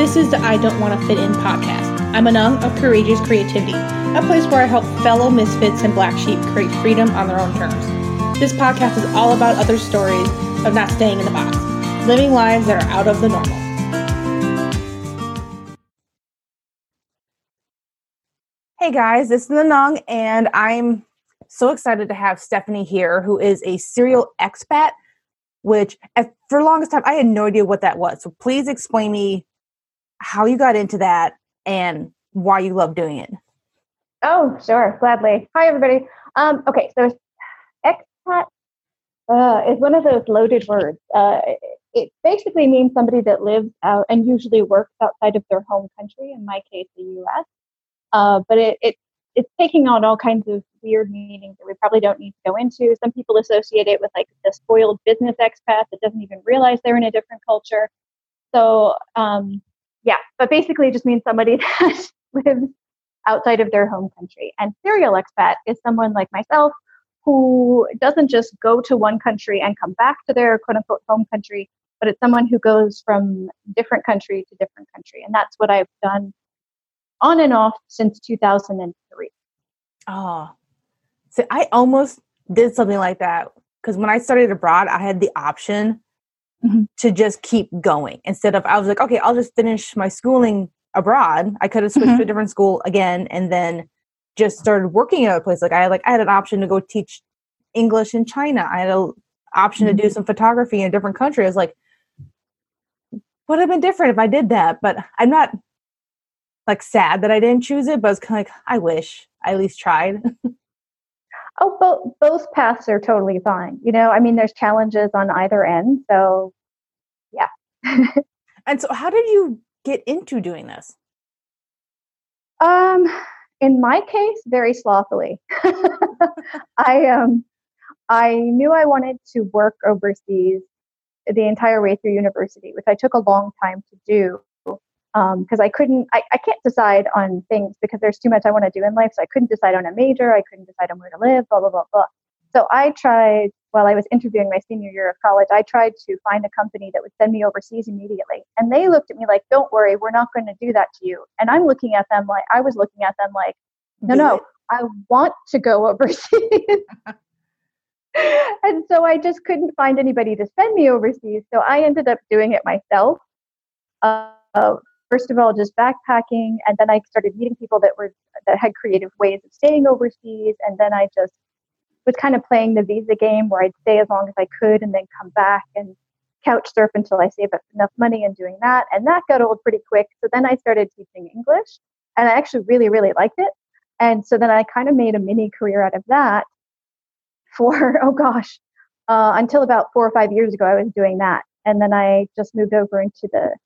This is the I Don't Want to Fit In podcast. I'm Anung of Courageous Creativity, a place where I help fellow misfits and black sheep create freedom on their own terms. This podcast is all about other stories of not staying in the box, living lives that are out of the normal. Hey guys, this is Anung, and I'm so excited to have Stephanie here, who is a serial expat which for the longest time I had no idea what that was. So please explain me how you got into that and why you love doing it. Oh, sure, gladly. Hi, everybody. Um, okay, so expat uh, is one of those loaded words. Uh, it basically means somebody that lives out and usually works outside of their home country, in my case, the US. Uh, but it, it it's taking on all kinds of weird meanings that we probably don't need to go into. Some people associate it with like the spoiled business expat that doesn't even realize they're in a different culture. So um, yeah, but basically it just means somebody that lives outside of their home country. And serial expat is someone like myself who doesn't just go to one country and come back to their quote unquote home country, but it's someone who goes from different country to different country. And that's what I've done on and off since 2003. Oh, so I almost did something like that because when I studied abroad, I had the option mm-hmm. to just keep going instead of I was like, okay, I'll just finish my schooling abroad. I could have switched mm-hmm. to a different school again and then just started working at a place. Like I had like I had an option to go teach English in China. I had an option mm-hmm. to do mm-hmm. some photography in a different country. I was like, would have been different if I did that. But I'm not like sad that I didn't choose it, but I was kind of like, I wish I at least tried. oh, both both paths are totally fine. You know, I mean, there's challenges on either end, so yeah. and so, how did you get into doing this? Um, in my case, very slothily. I um, I knew I wanted to work overseas the entire way through university, which I took a long time to do because um, I couldn't, I, I can't decide on things because there's too much I want to do in life. So I couldn't decide on a major, I couldn't decide on where to live, blah, blah, blah, blah. So I tried, while I was interviewing my senior year of college, I tried to find a company that would send me overseas immediately. And they looked at me like, don't worry, we're not going to do that to you. And I'm looking at them like, I was looking at them like, no, no, I want to go overseas. and so I just couldn't find anybody to send me overseas. So I ended up doing it myself. Uh, first of all just backpacking and then i started meeting people that were that had creative ways of staying overseas and then i just was kind of playing the visa game where i'd stay as long as i could and then come back and couch surf until i saved up enough money and doing that and that got old pretty quick. So then i started teaching english and i actually really really liked it. And so then i kind of made a mini career out of that for oh gosh uh, until about four or five years ago i was doing that. And then i just moved over into the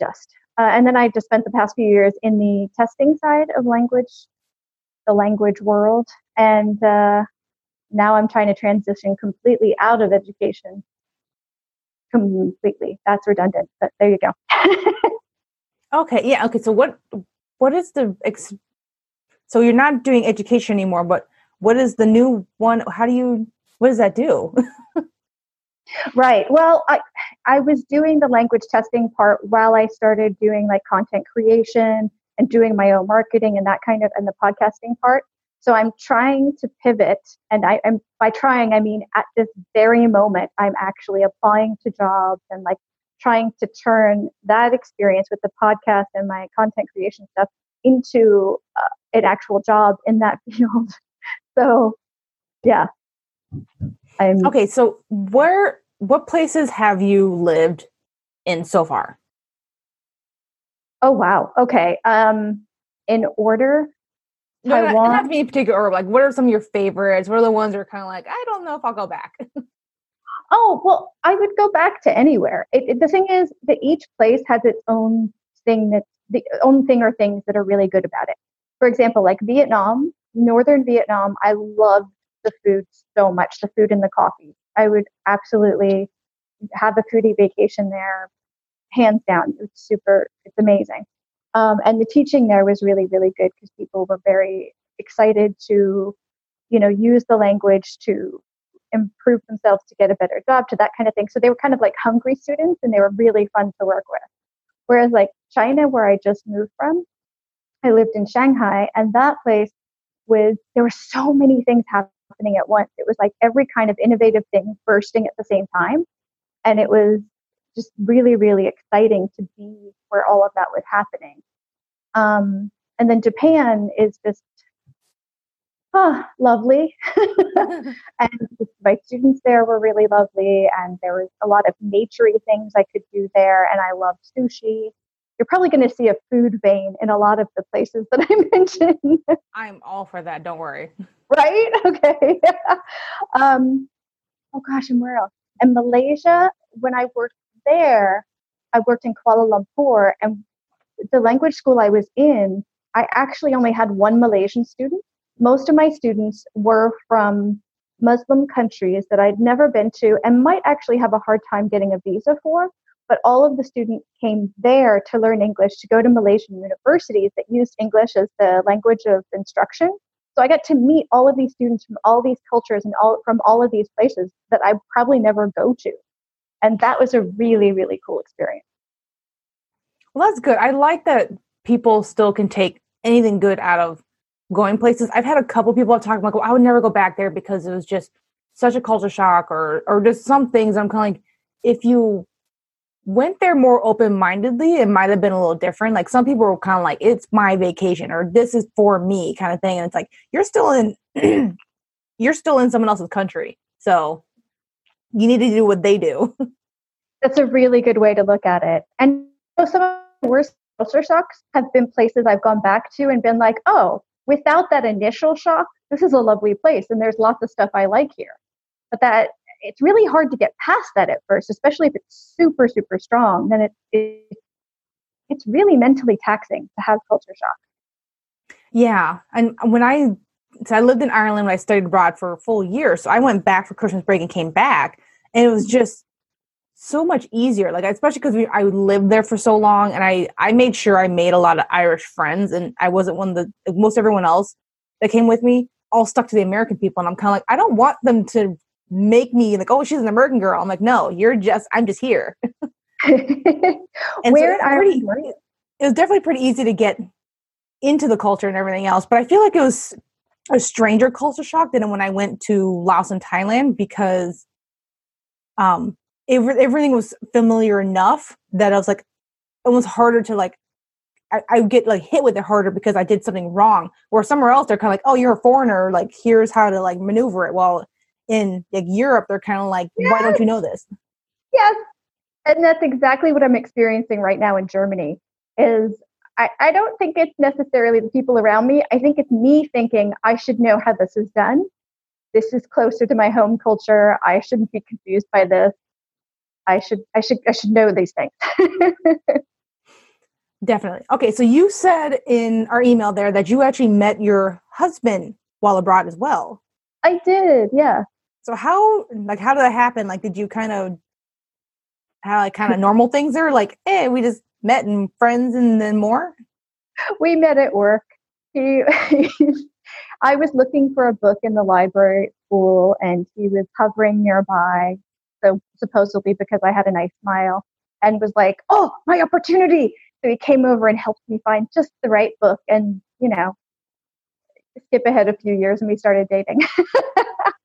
just uh, and then I just spent the past few years in the testing side of language, the language world. And uh, now I'm trying to transition completely out of education. Completely. That's redundant, but there you go. okay. Yeah. Okay. So what, what is the, ex- so you're not doing education anymore, but what is the new one? How do you, what does that do? Right. Well, I I was doing the language testing part while I started doing like content creation and doing my own marketing and that kind of and the podcasting part. So I'm trying to pivot and I am by trying I mean at this very moment I'm actually applying to jobs and like trying to turn that experience with the podcast and my content creation stuff into uh, an actual job in that field. so yeah, I'm okay. So where, what places have you lived in so far? Oh wow. Okay. Um, in order. No, Taiwan. Not, not to be particular order. Like, what are some of your favorites? What are the ones that are kind of like, I don't know if I'll go back. oh well, I would go back to anywhere. It, it, the thing is that each place has its own thing that the own thing or things that are really good about it. For example, like Vietnam, northern Vietnam, I love the food so much, the food and the coffee. I would absolutely have a foodie vacation there, hands down. It's super, it's amazing. Um, and the teaching there was really, really good because people were very excited to, you know, use the language to improve themselves to get a better job, to that kind of thing. So they were kind of like hungry students and they were really fun to work with. Whereas like China, where I just moved from, I lived in Shanghai, and that place was there were so many things happening at once. It was like every kind of innovative thing bursting at the same time, and it was just really, really exciting to be where all of that was happening. Um, and then Japan is just oh, lovely. and my students there were really lovely, and there was a lot of naturey things I could do there, and I loved sushi. You're probably going to see a food vein in a lot of the places that I mentioned. I'm all for that. Don't worry. Right? Okay. um, oh gosh, and where else? And Malaysia, when I worked there, I worked in Kuala Lumpur, and the language school I was in, I actually only had one Malaysian student. Most of my students were from Muslim countries that I'd never been to and might actually have a hard time getting a visa for. But all of the students came there to learn English, to go to Malaysian universities that used English as the language of instruction. So I got to meet all of these students from all these cultures and all from all of these places that I probably never go to. And that was a really, really cool experience. Well, that's good. I like that people still can take anything good out of going places. I've had a couple people I've talked about, well, I would never go back there because it was just such a culture shock or or just some things. I'm kind of like, if you went there more open mindedly, it might have been a little different. Like some people were kind of like, it's my vacation or this is for me kind of thing. And it's like, you're still in, you're still in someone else's country. So you need to do what they do. That's a really good way to look at it. And some of the worst culture shocks have been places I've gone back to and been like, oh, without that initial shock, this is a lovely place and there's lots of stuff I like here. But that it's really hard to get past that at first, especially if it's super, super strong. Then it, it it's really mentally taxing to have culture shock. Yeah. And when I so I lived in Ireland when I studied abroad for a full year. So I went back for Christmas break and came back. And it was just so much easier like especially because i lived there for so long and i i made sure i made a lot of irish friends and i wasn't one of the most everyone else that came with me all stuck to the american people and i'm kind of like i don't want them to make me like oh she's an american girl i'm like no you're just i'm just here and Where so pretty, it was definitely pretty easy to get into the culture and everything else but i feel like it was a stranger culture shock than when i went to laos and thailand because um it, everything was familiar enough that I was like, it was harder to like, I, I get like hit with it harder because I did something wrong. Or somewhere else, they're kind of like, oh, you're a foreigner. Like, here's how to like maneuver it. Well, in like Europe, they're kind of like, yes. why don't you know this? Yes. And that's exactly what I'm experiencing right now in Germany is I, I don't think it's necessarily the people around me. I think it's me thinking I should know how this is done. This is closer to my home culture. I shouldn't be confused by this. I should I should I should know these things. Definitely. Okay, so you said in our email there that you actually met your husband while abroad as well. I did, yeah. So how like how did that happen? Like did you kind of how like kind of normal things are like, hey, we just met and friends and then more? We met at work. He I was looking for a book in the library school and he was hovering nearby so supposedly because I had a nice smile, and was like, "Oh, my opportunity!" So he came over and helped me find just the right book, and you know, skip ahead a few years, and we started dating.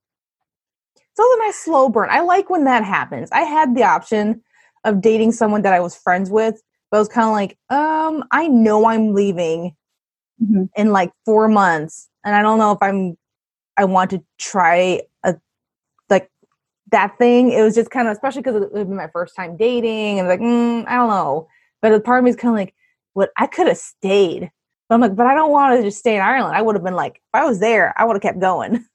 It's a nice slow burn. I like when that happens. I had the option of dating someone that I was friends with, but I was kind of like, um, I know I'm leaving mm-hmm. in like four months, and I don't know if I'm. I want to try a like that thing. It was just kind of, especially because it was my first time dating, and like, mm, I don't know. But the part of me is kind of like, what I could have stayed. But I'm like, but I don't want to just stay in Ireland. I would have been like, if I was there, I would have kept going.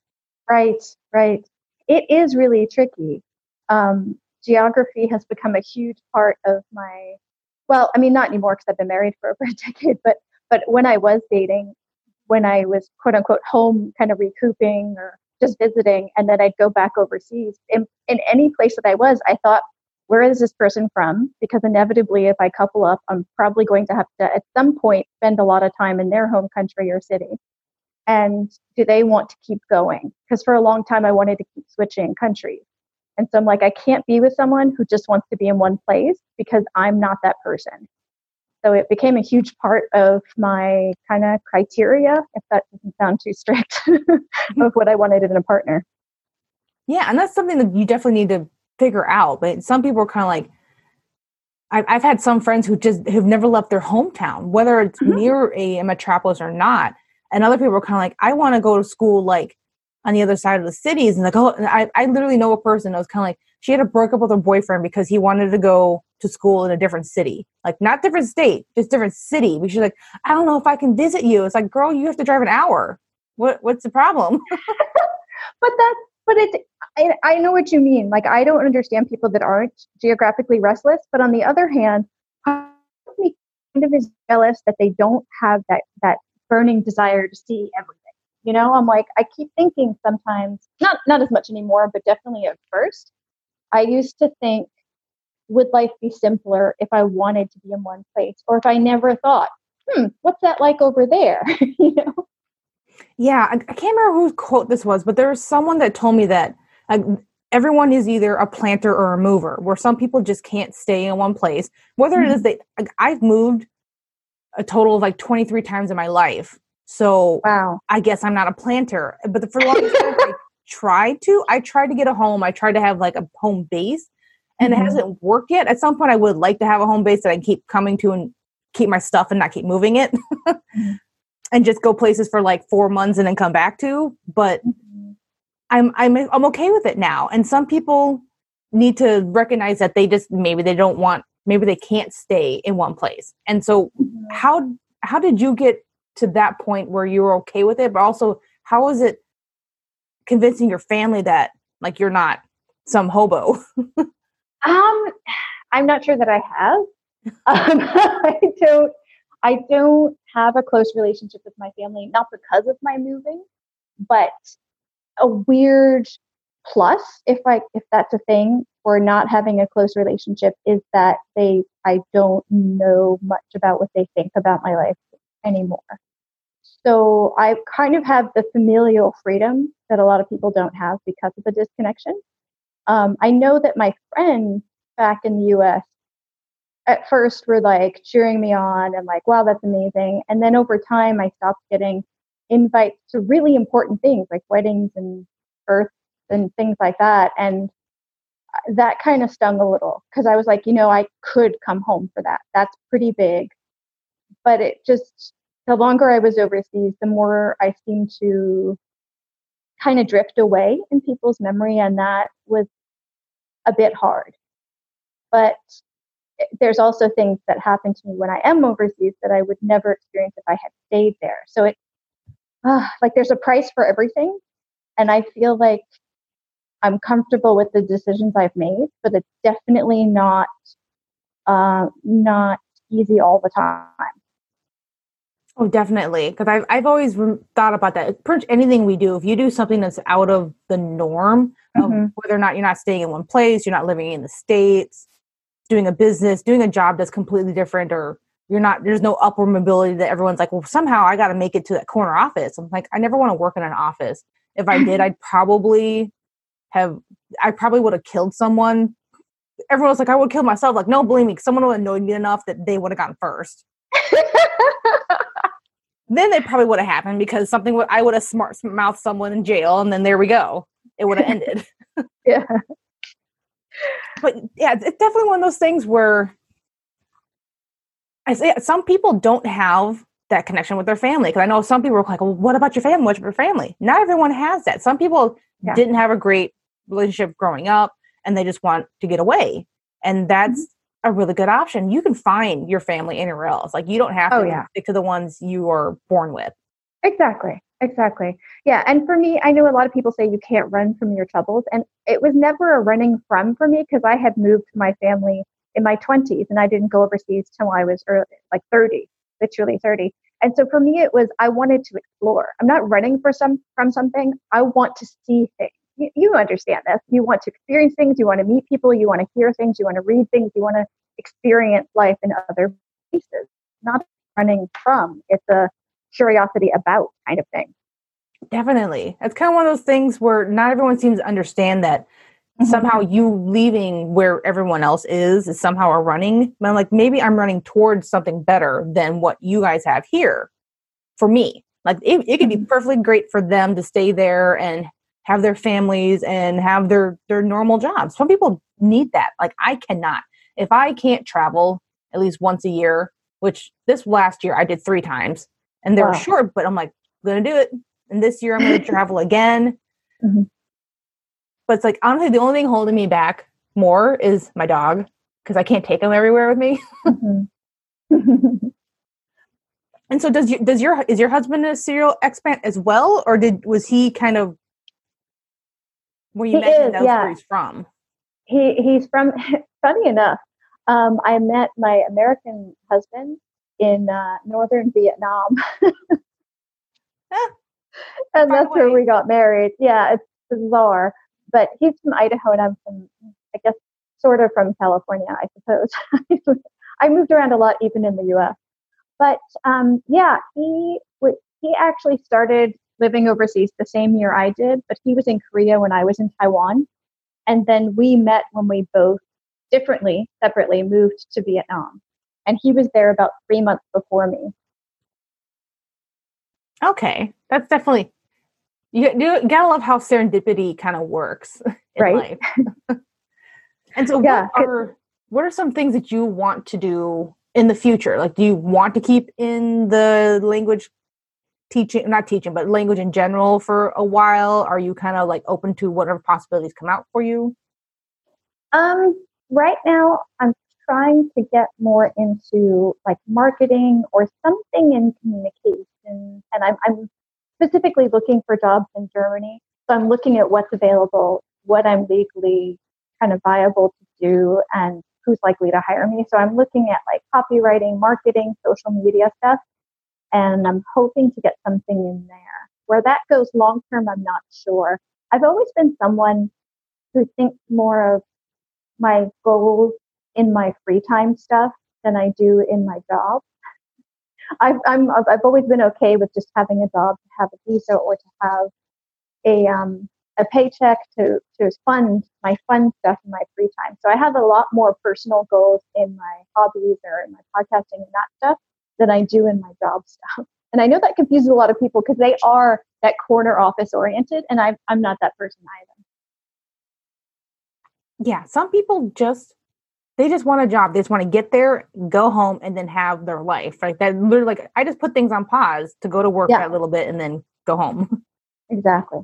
Right, right. It is really tricky. Um, geography has become a huge part of my. Well, I mean, not anymore because I've been married for over a decade. But but when I was dating, when I was quote unquote home, kind of recouping or just visiting and then I'd go back overseas. In, in any place that I was, I thought, where is this person from? Because inevitably, if I couple up, I'm probably going to have to at some point spend a lot of time in their home country or city. And do they want to keep going? Because for a long time, I wanted to keep switching countries. And so I'm like, I can't be with someone who just wants to be in one place because I'm not that person. so it became a huge part of my kind of criteria, if that doesn't sound too strict, of what I wanted in a partner. Yeah, and that's something that you definitely need to figure out. But some people are kind of like, I've, I've had some friends who just have never left their hometown, whether it's mm-hmm. near a metropolis or not. And other people are kind of like, I want to go to school like on the other side of the cities. And like, oh, I, I literally know a person that was kind of like, she had to break up with her boyfriend because he wanted to go to school in a different city, like not different state, just different city. But she's like, I don't know if I can visit you. It's like, girl, you have to drive an hour. What what's the problem? but that but it I, I know what you mean. Like I don't understand people that aren't geographically restless, but on the other hand, me kind of is jealous that they don't have that that burning desire to see everything. You know, I'm like I keep thinking sometimes, not not as much anymore, but definitely at first, I used to think would life be simpler if I wanted to be in one place or if I never thought, hmm, what's that like over there? you know? Yeah, I, I, can't remember whose quote this was, but there was someone that told me that like, everyone is either a planter or a mover, where some people just can't stay in one place. Whether mm-hmm. it is that like, I've moved a total of like 23 times in my life. So wow. I guess I'm not a planter. But for the longest time, I tried to. I tried to get a home. I tried to have like a home base and mm-hmm. it hasn't worked yet. At some point, I would like to have a home base that I keep coming to and keep my stuff and not keep moving it, mm-hmm. and just go places for like four months and then come back to. But mm-hmm. I'm I'm I'm okay with it now. And some people need to recognize that they just maybe they don't want maybe they can't stay in one place. And so, how how did you get to that point where you were okay with it? But also, how is it convincing your family that like you're not some hobo? Um, I'm not sure that I have. Um, I don't. I don't have a close relationship with my family, not because of my moving, but a weird plus, if I if that's a thing, for not having a close relationship is that they I don't know much about what they think about my life anymore. So I kind of have the familial freedom that a lot of people don't have because of the disconnection. Um, I know that my friends back in the US at first were like cheering me on and like, wow, that's amazing. And then over time, I stopped getting invites to really important things like weddings and births and things like that. And that kind of stung a little because I was like, you know, I could come home for that. That's pretty big. But it just, the longer I was overseas, the more I seemed to kind of drift away in people's memory. And that was a bit hard. But there's also things that happen to me when I am overseas that I would never experience if I had stayed there. So it, uh, like, there's a price for everything. And I feel like I'm comfortable with the decisions I've made, but it's definitely not, uh, not easy all the time. Oh, definitely. Because I've, I've always thought about that. Pretty much anything we do, if you do something that's out of the norm, mm-hmm. whether or not you're not staying in one place, you're not living in the States, doing a business, doing a job that's completely different, or you're not, there's no upward mobility that everyone's like, well, somehow I got to make it to that corner office. I'm like, I never want to work in an office. If I did, I'd probably have, I probably would have killed someone. Everyone was like, I would kill myself. Like, no, believe me, someone would annoy me enough that they would have gone first. then it probably would have happened because something would I would have smart mouthed someone in jail, and then there we go. It would have ended. yeah. But yeah, it's definitely one of those things where I say some people don't have that connection with their family. Because I know some people are like, "Well, what about your family? What's your family?" Not everyone has that. Some people yeah. didn't have a great relationship growing up, and they just want to get away, and that's mm-hmm a really good option. You can find your family anywhere else. Like you don't have to oh, yeah. stick to the ones you are born with. Exactly. Exactly. Yeah. And for me, I know a lot of people say you can't run from your troubles. And it was never a running from for me because I had moved my family in my 20s and I didn't go overseas till I was early, like 30, literally 30. And so for me, it was I wanted to explore. I'm not running for some from something. I want to see things you, you understand this. You want to experience things, you want to meet people, you want to hear things, you want to read things, you want to experience life in other places, not running from. It's a curiosity about kind of thing. Definitely. It's kind of one of those things where not everyone seems to understand that mm-hmm. somehow you leaving where everyone else is is somehow a running. I'm like, maybe I'm running towards something better than what you guys have here for me. Like it, it could be mm-hmm. perfectly great for them to stay there and have their families and have their their normal jobs. Some people need that. Like I cannot. If I can't travel at least once a year, which this last year I did three times, and they wow. were short, but I'm like, I'm gonna do it. And this year I'm gonna travel again. Mm-hmm. But it's like honestly, the only thing holding me back more is my dog because I can't take him everywhere with me. Mm-hmm. and so, does you, does your is your husband a serial expat as well, or did was he kind of where you mentioned is, yeah. where he's from? He he's from. Funny enough, um, I met my American husband in uh, northern Vietnam. and that's where we got married. Yeah, it's bizarre but he's from Idaho and I'm from, I guess, sort of from California, I suppose. I moved around a lot, even in the U.S. But um, yeah, he he actually started living overseas the same year I did, but he was in Korea when I was in Taiwan, and then we met when we both differently, separately moved to Vietnam, and he was there about three months before me. Okay, that's definitely you, you gotta love how serendipity kind of works right and so yeah. what are what are some things that you want to do in the future like do you want to keep in the language teaching not teaching but language in general for a while are you kind of like open to whatever possibilities come out for you um right now i'm trying to get more into like marketing or something in communication and i'm, I'm specifically looking for jobs in Germany. So I'm looking at what's available, what I'm legally kind of viable to do, and who's likely to hire me. So I'm looking at like copywriting, marketing, social media stuff, and I'm hoping to get something in there. Where that goes long term, I'm not sure. I've always been someone who thinks more of my goals in my free time stuff than I do in my job. I've, I'm, I've always been okay with just having a job to have a visa or to have a, um, a paycheck to, to fund my fun stuff in my free time. So I have a lot more personal goals in my hobbies or in my podcasting and that stuff than I do in my job stuff. And I know that confuses a lot of people because they are that corner office oriented, and I'm, I'm not that person either. Yeah, some people just they just want a job. They just want to get there, go home, and then have their life. Like That literally, like, I just put things on pause to go to work yeah. a little bit and then go home. Exactly.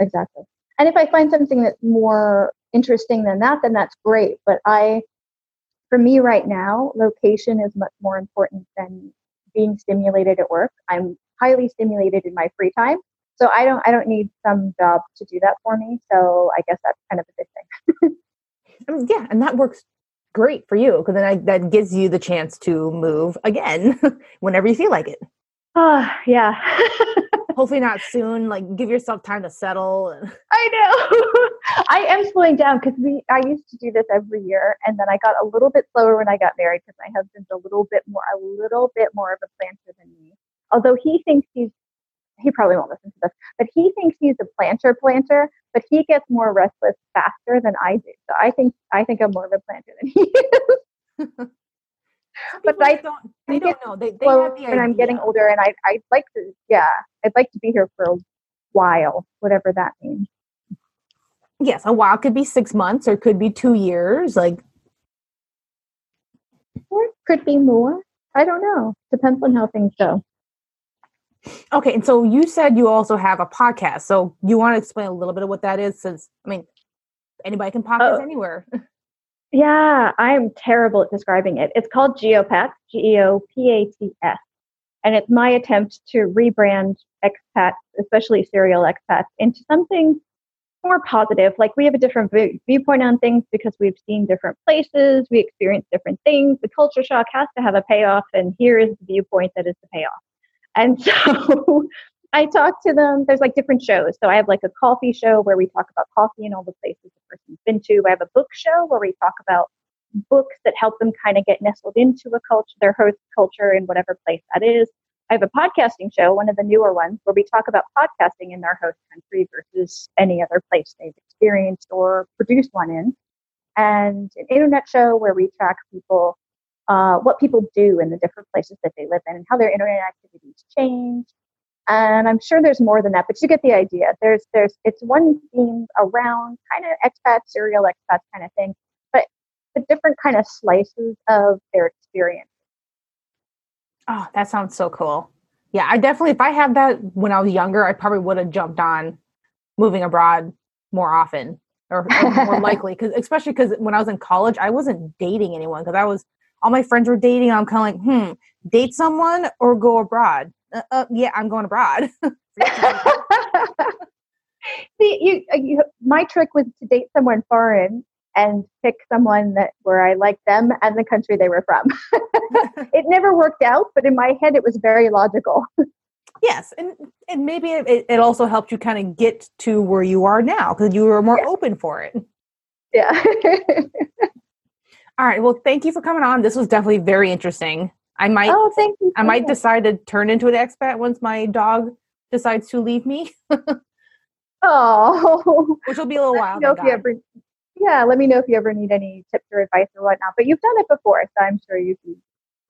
Exactly. And if I find something that's more interesting than that, then that's great. But I, for me right now, location is much more important than being stimulated at work. I'm highly stimulated in my free time. So I don't I don't need some job to do that for me. So I guess that's kind of a good thing. yeah, and that works great for you because then I, that gives you the chance to move again whenever you feel like it. Oh, yeah. Hopefully not soon. Like give yourself time to settle. I know. I am slowing down because we. I used to do this every year, and then I got a little bit slower when I got married because my husband's a little bit more, a little bit more of a planter than me. Although he thinks he's he probably won't listen to this, but he thinks he's a planter planter, but he gets more restless faster than I do. So I think I think I'm more of a planter than he is. but I don't they don't know. They, they have the and I'm getting older and I I'd like to yeah, I'd like to be here for a while, whatever that means. Yes, a while could be six months or could be two years, like or it could be more. I don't know. Depends on how things go. Okay, and so you said you also have a podcast. So you want to explain a little bit of what that is? Since I mean, anybody can oh. podcast oh. anywhere. yeah, I'm terrible at describing it. It's called Geopats, G E O P A T S, and it's my attempt to rebrand expats, especially serial expats, into something more positive. Like we have a different viewpoint on things because we've seen different places, we experience different things. The culture shock has to have a payoff, and here is the viewpoint that is the payoff. And so I talk to them. There's like different shows. So I have like a coffee show where we talk about coffee and all the places the person's been to. I have a book show where we talk about books that help them kind of get nestled into a culture, their host culture in whatever place that is. I have a podcasting show, one of the newer ones, where we talk about podcasting in their host country versus any other place they've experienced or produced one in. And an internet show where we track people, uh, what people do in the different places that they live in and how their internet activities change. And I'm sure there's more than that, but you get the idea. There's, there's, it's one theme around kind of expat, serial expat kind of thing, but, but different kind of slices of their experience Oh, that sounds so cool. Yeah, I definitely, if I had that when I was younger, I probably would have jumped on moving abroad more often or, or more likely. Because especially because when I was in college, I wasn't dating anyone because I was all my friends were dating. I'm kind of like, hmm, date someone or go abroad. Uh, uh, yeah, I'm going abroad. See, you, uh, you, my trick was to date someone foreign and pick someone that where I liked them and the country they were from. it never worked out, but in my head it was very logical. yes, and and maybe it, it also helped you kind of get to where you are now because you were more yeah. open for it. Yeah. All right. Well, thank you for coming on. This was definitely very interesting. I might. Oh, thank you. I might decide to turn into an expat once my dog decides to leave me. oh, which will be a little while. if you ever yeah, let me know if you ever need any tips or advice or whatnot. But you've done it before, so I'm sure you'd be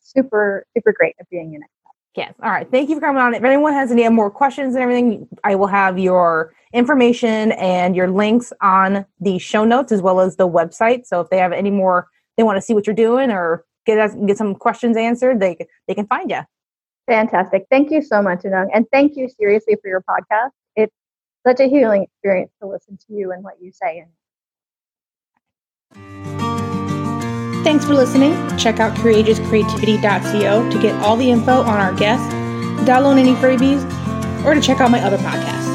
super, super great at being an expert. Yes. All right. Thank you for coming on. If anyone has any more questions and everything, I will have your information and your links on the show notes as well as the website. So if they have any more, they want to see what you're doing or get get some questions answered, they they can find you. Fantastic. Thank you so much, Anung. And thank you seriously for your podcast. It's such a healing experience to listen to you and what you say. And Thanks for listening. Check out courageouscreativity.co to get all the info on our guests, download any freebies, or to check out my other podcasts.